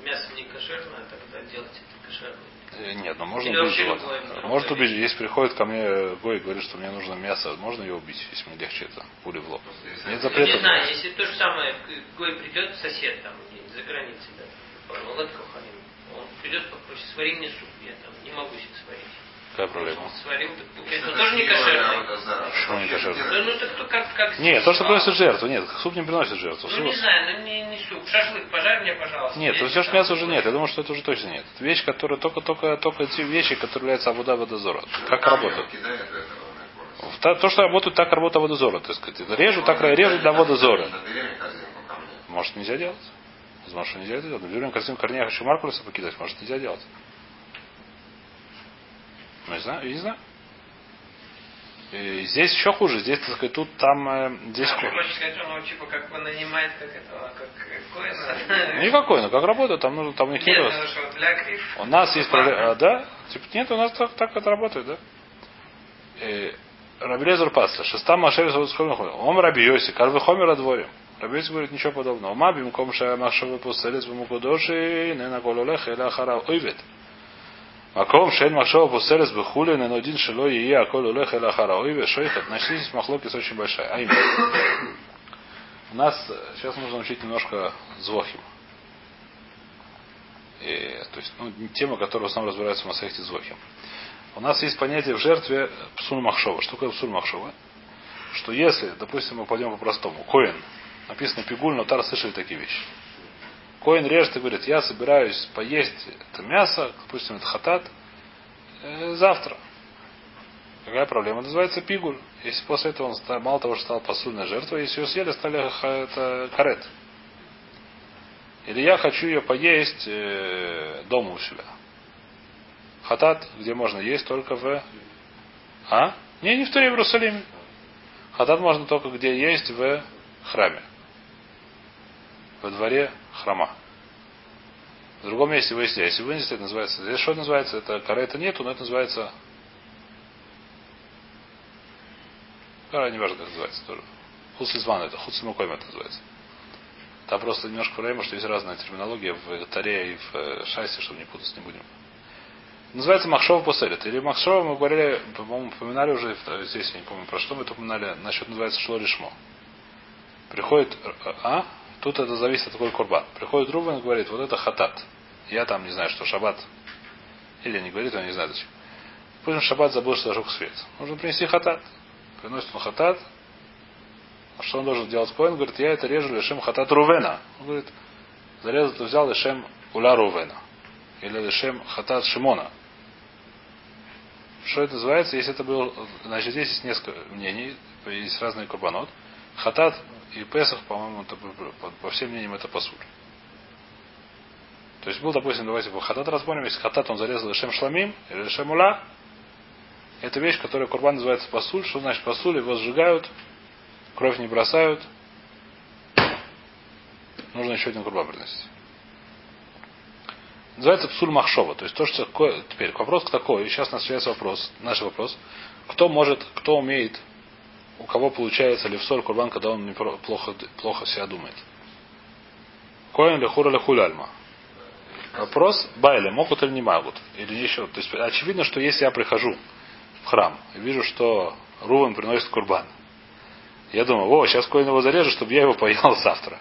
[SPEAKER 2] Мясо не кошерное, а тогда делать это кошерное.
[SPEAKER 1] Э, Нет, ну можно
[SPEAKER 2] Или
[SPEAKER 1] убить животное. Может убить. Если приходит ко мне Гой и говорит, что мне нужно мясо, можно ее убить, если мне легче это пули в лоб. Нет
[SPEAKER 2] Я не
[SPEAKER 1] запрета.
[SPEAKER 2] знаю, если то же самое, Гой придет сосед там где-нибудь за границей, да, он придет попросит, свари мне суп, я там не могу себе сварить.
[SPEAKER 1] Какая проблема?
[SPEAKER 2] Он тоже не кошерный.
[SPEAKER 1] Почему не кошерный?
[SPEAKER 2] Да, ну так то как, как
[SPEAKER 1] Нет, то, что приносит жертву. Нет, суп не приносит жертву.
[SPEAKER 2] Ну
[SPEAKER 1] Суп-
[SPEAKER 2] не знаю, ну не, не суп. Шашлык пожарь мне, пожалуйста.
[SPEAKER 1] Нет, то все же мяса уже нет. Я думаю, что это уже точно нет. Это вещь, которая только, только, только те вещи, которые являются Абуда Водозора. Как работают.
[SPEAKER 4] Курс.
[SPEAKER 1] Та- То, что работает, так работа Водозора, так сказать. Это Режу, так режу для Водозора.
[SPEAKER 4] Мне.
[SPEAKER 1] Может, нельзя делать? Возможно, что нельзя это делать. Но берем корзину корней, я хочу Маркулеса покидать. Может, нельзя делать. Ну, не знаю, не знаю. И здесь еще хуже. Здесь, так сказать, тут, там, э, здесь...
[SPEAKER 2] А, хочешь сказать, он типа как бы нанимает как этого, как коина?
[SPEAKER 1] Никакой, но как работает, там нужно, там у них
[SPEAKER 2] Нет,
[SPEAKER 1] нет.
[SPEAKER 2] ну что, для крив.
[SPEAKER 1] У нас есть проблема. А, да? Типа, нет, у нас так, так это работает, да? Э, Рабелезер Пасса. Шеста Машеви Он Раби Йоси. Карвы Хомер отворим. Раби Йоси говорит ничего подобного. Ума бим ком ша махшавы пуселец бимукудоши не на кололех или ахара ойвет. Маком шель махшава пуселец бихули не один шело и я коль улех или ахара ойвет. Шойхат. Значит, здесь махлокис очень большая. А именно. У нас сейчас нужно учить немножко звохим. И, то есть, ну, тема, которая в основном разбирается в Масахте Звохим. У нас есть понятие в жертве псуль махшова. Что такое псуль махшова? Что если, допустим, мы пойдем по-простому, коин, написано пигуль, но тар слышали такие вещи. Коин режет и говорит, я собираюсь поесть это мясо, допустим, это хатат, э, завтра. Какая проблема? Называется пигуль. Если после этого он стал, мало того, что стал посульной жертвой, если ее съели, стали это карет. Или я хочу ее поесть э, дома у себя. Хатат, где можно есть только в... А? Не, не в Туре, в Иерусалиме. Хатат можно только где есть в храме. Во дворе храма. В другом месте вынесли. Если вынесли, это называется... Здесь что называется? Это карета нету, но это называется... А, не важно, как называется тоже. Хуцлизван это, хуцлимукойм это называется. Там просто немножко проблема, что есть разная терминология в Таре и в Шайсе, чтобы не путаться не будем. Называется Махшова Поселит. Или Махшова мы говорили, по-моему, упоминали уже, здесь я не помню про что мы это упоминали, насчет называется Шлоришмо. Приходит, а? Тут это зависит от какой курбан. Приходит Рубен и говорит, вот это хатат. Я там не знаю, что шаббат. Или не говорит, он не знает зачем. Пусть шаббат забыл, что зажег свет. Нужно принести хатат. Приносит он хатат. А что он должен делать Коин? Говорит, я это режу лишем хатат Рувена. Он говорит, зарезал, взял лишем уля Рувена. Или лишем хатат Шимона. Что это называется? Если это был... Значит, здесь есть несколько мнений, есть разные курбанот. Хатат и Песах, по-моему, это, по, по всем мнениям это пасуль. То есть был, допустим, давайте по хатат разборим, если хатат он зарезал Ишем Шламим или Ишем Ула, это вещь, которая курбан называется пасуль. Что значит пасуль? Его сжигают, кровь не бросают. Нужно еще один курбан приносить. Называется псуль махшова. То есть то, что теперь вопрос такой. Сейчас начинается вопрос, наш вопрос. Кто может, кто умеет, у кого получается ли в соль курбан, когда он плохо, плохо себя думает. Коин ли хура ли хуляльма. Вопрос, байли, могут или не могут. Или еще. То есть очевидно, что если я прихожу в храм и вижу, что Руван приносит курбан. Я думаю, о, сейчас Коин его зарежу, чтобы я его поел завтра.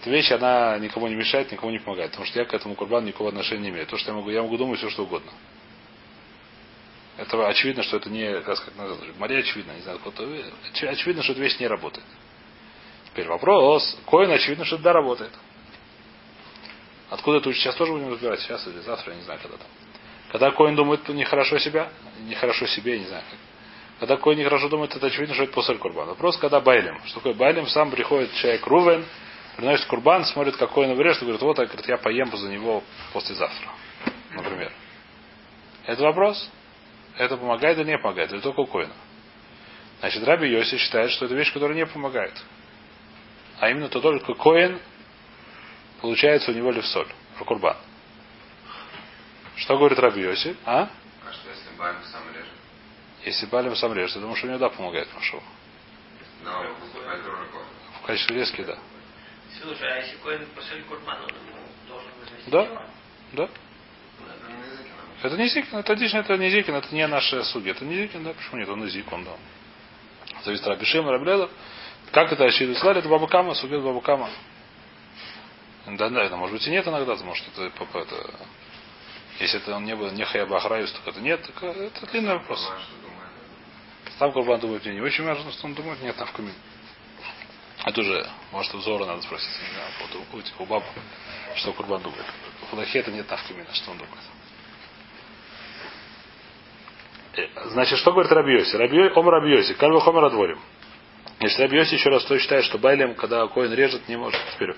[SPEAKER 1] Эта вещь, она никому не мешает, никому не помогает. Потому что я к этому курбану никакого отношения не имею. То, что я могу, я могу думать все, что угодно. Это очевидно, что это не, как сказать, Мария очевидно, не знаю, очевидно, что эта вещь не работает. Теперь вопрос, Коин очевидно, что это да работает. Откуда это учить? Сейчас тоже будем разбирать, сейчас или завтра, я не знаю, когда там. Когда Коин думает нехорошо себя, нехорошо себе, я не знаю как. Когда Коин нехорошо думает, это очевидно, что это после Курбана. Вопрос, когда Байлем. Что такое Байлем? Сам приходит человек Рувен, приносит Курбан, смотрит, какой он врежет, и говорит, вот, говорит, я поем за него послезавтра. Например. Это вопрос? Это помогает или не помогает? Или только у Коина? Значит, Раби Йоси считает, что это вещь, которая не помогает. А именно то только Коин получается у него левсоль, в Курбан. Что говорит Раби Йоси? А?
[SPEAKER 4] А что если Балим сам режет?
[SPEAKER 1] Если Балим сам режет, я думаю, что у него да помогает
[SPEAKER 4] поступает роликом.
[SPEAKER 1] В качестве резки, да.
[SPEAKER 2] Слушай, а если коин после курбана, он должен вознести
[SPEAKER 1] Да. Да?
[SPEAKER 4] Это не язык, нам.
[SPEAKER 1] Это не Зикин, это отлично, это не Зикин, это не наши судьи. Это не Зикин, да? Почему нет? Он и Зик, он да. Зависит от Рабишима, Раблеза. Как это Ашиду Слали? Это Бабакама, судья Бабакама. Да, да, это может быть и нет иногда, может это, это, это если это он не был не Хаябахраюс, так это нет, так это длинный вопрос. Сам Курбан думает, не очень важно, что он думает, нет, навками. Это уже, может, у Зора надо спросить, не знаю, вот у, у, у баб, что Курбан думает. У Лахи это нет навкамина, что он думает. Э, Значит, что говорит Рабиоси? Раби, ом Рабиоси, кальва хомер отворим. Если Рабиоси еще раз то считает, что Байлем, когда коин режет, не может. Теперь,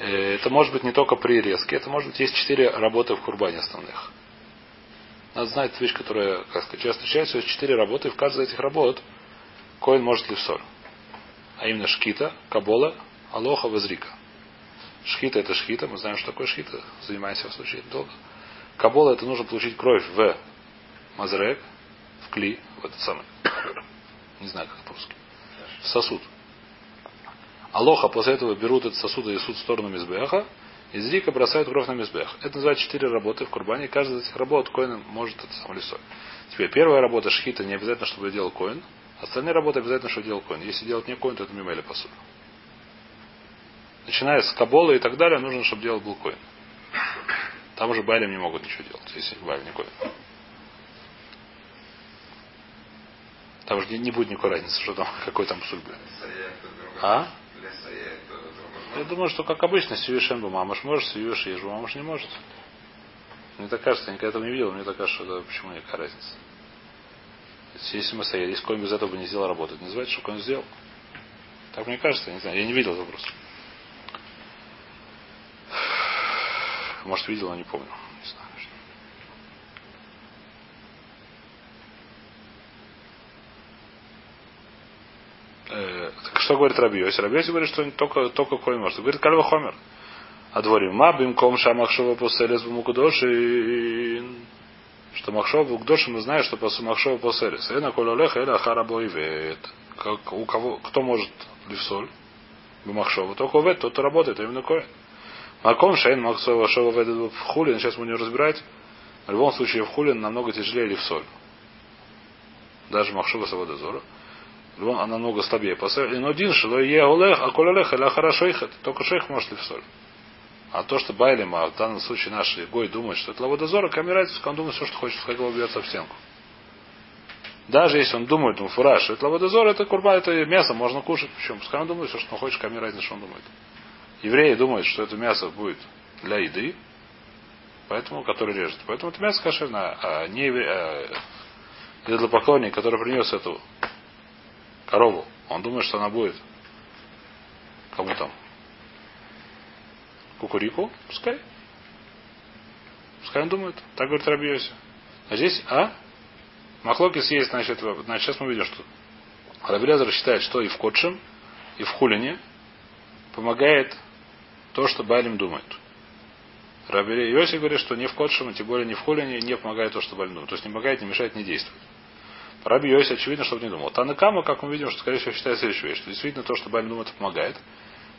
[SPEAKER 1] э, это может быть не только при резке, это может быть есть четыре работы в курбане основных. Надо знать вещь, которая, как сказать, часто встречается, есть четыре работы, и в каждой из этих работ Коин может ли в соль. А именно шкита, кабола, алоха, возрика. Шхита это шхита, мы знаем, что такое шхита, занимаемся в случае долго. Кабола это нужно получить кровь в мазрек, в кли, в этот самый, не знаю как по-русски, в сосуд. Алоха после этого берут этот сосуд и несут в сторону Мизбеха, и зрика бросают кровь на Мизбех. Это называется четыре работы в Курбане, каждая из этих работ коин может это сам лесой. Теперь первая работа шхита не обязательно, чтобы делал коин, остальные работы обязательно, чтобы делал коин. Если делать не коин, то это мимо или посуд. Начиная с Кабола и так далее, нужно, чтобы делал был коин. Там уже Байлем не могут ничего делать, если Байлем не коин. Там уже не, будет никакой разницы, что там, какой там псуль. А? Я думаю, что как обычно, сьюиш энбу мамаш может, сьюиш ежу мамаш не может. Мне так кажется, я никогда этого не видел, мне так кажется, что это почему никакая разница. Если мы стояли, если коин без этого бы не сделал работу, это называется, что коин сделал. Так мне кажется, я не знаю, я не видел этого просто. Может, видел, но не помню. Не знаю. Э, так что говорит Рабиоси? Рабиоси говорит, что только, только Коин может. Говорит Кальва Хомер. А дворим ма бимком ша махшова поселес бумукудоши что махшова букдоши мы знаем, что после махшова поселес. Эна кололеха эля ахара бойвет. Как, у кого, кто может ливсоль? Бумахшова. Только вет, тот, работает, именно Коин. Маком Шейн Максова Шова в Хулин, сейчас мы не разбирать. В любом случае в Хулин намного тяжелее или в соль. Даже Махшова Савадазора. Она намного слабее. Но один шило е олех, а кололех, или ахара шейхет. Только шейх может ли в соль. А то, что Байлем, а в данном случае наш Гой думает, что это лаводозора, камерается, он думает все, что хочет, как его бьется в стенку. Даже если он думает, ну, фураж, это лаводозор, это курба, это мясо, можно кушать. Почему? Пускай он думает все, что он хочет, камерается, что он думает. Евреи думают, что это мясо будет для еды, поэтому, который режет. Поэтому это мясо кошерное, а не а, для поклонника, который принес эту корову. Он думает, что она будет кому там? Кукурику? Пускай. Пускай он думает. Так говорит Рабиоси. А здесь, а? Махлокис есть, значит, значит, сейчас мы видим, что Рабелезер считает, что и в Котшем, и в Хулине помогает то, что Байлим думает. Йоси говорит, что не в Котшем, тем более не в Холине, не помогает то, что Байлим думает. То есть не помогает, не мешает, не действует. Раби Йоси очевидно, чтобы не думал. Танакама, как мы видим, что, скорее всего, считает следующую вещь, что действительно то, что Байлим думает, помогает.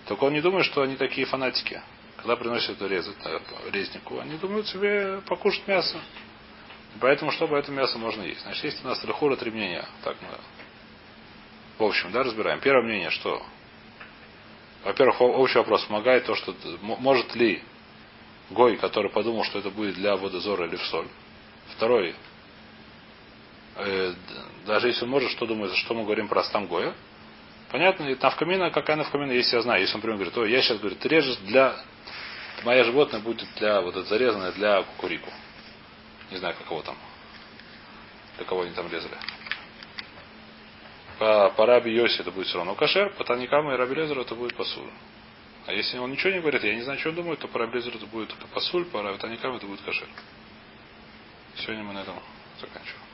[SPEAKER 1] Только он не думает, что они такие фанатики. Когда приносят это резать э, резнику, они думают себе покушать мясо. Поэтому, чтобы это мясо можно есть. Значит, есть у нас трехура три мнения. Так мы в общем, да, разбираем. Первое мнение, что во-первых, общий вопрос, помогает то, что может ли Гой, который подумал, что это будет для водозора или в соль. Второй, э, даже если он может, что думает, что мы говорим про Астам Гоя. Понятно, и навкамина, какая навкамина, если я знаю. Если он, например, говорит, о, я сейчас, говорит, режешь для... Моя животное будет для, вот это зарезанное для кукурику. Не знаю, какого там. Для кого они там резали. По, по Раби Йоси это будет все равно кашер, по Таникаму и Раби Лезеру это будет пасур. А если он ничего не говорит, я не знаю, что он думает, то по Раби Лезеру это будет пасуль, по Таникаму это будет кашер. Сегодня мы на этом заканчиваем.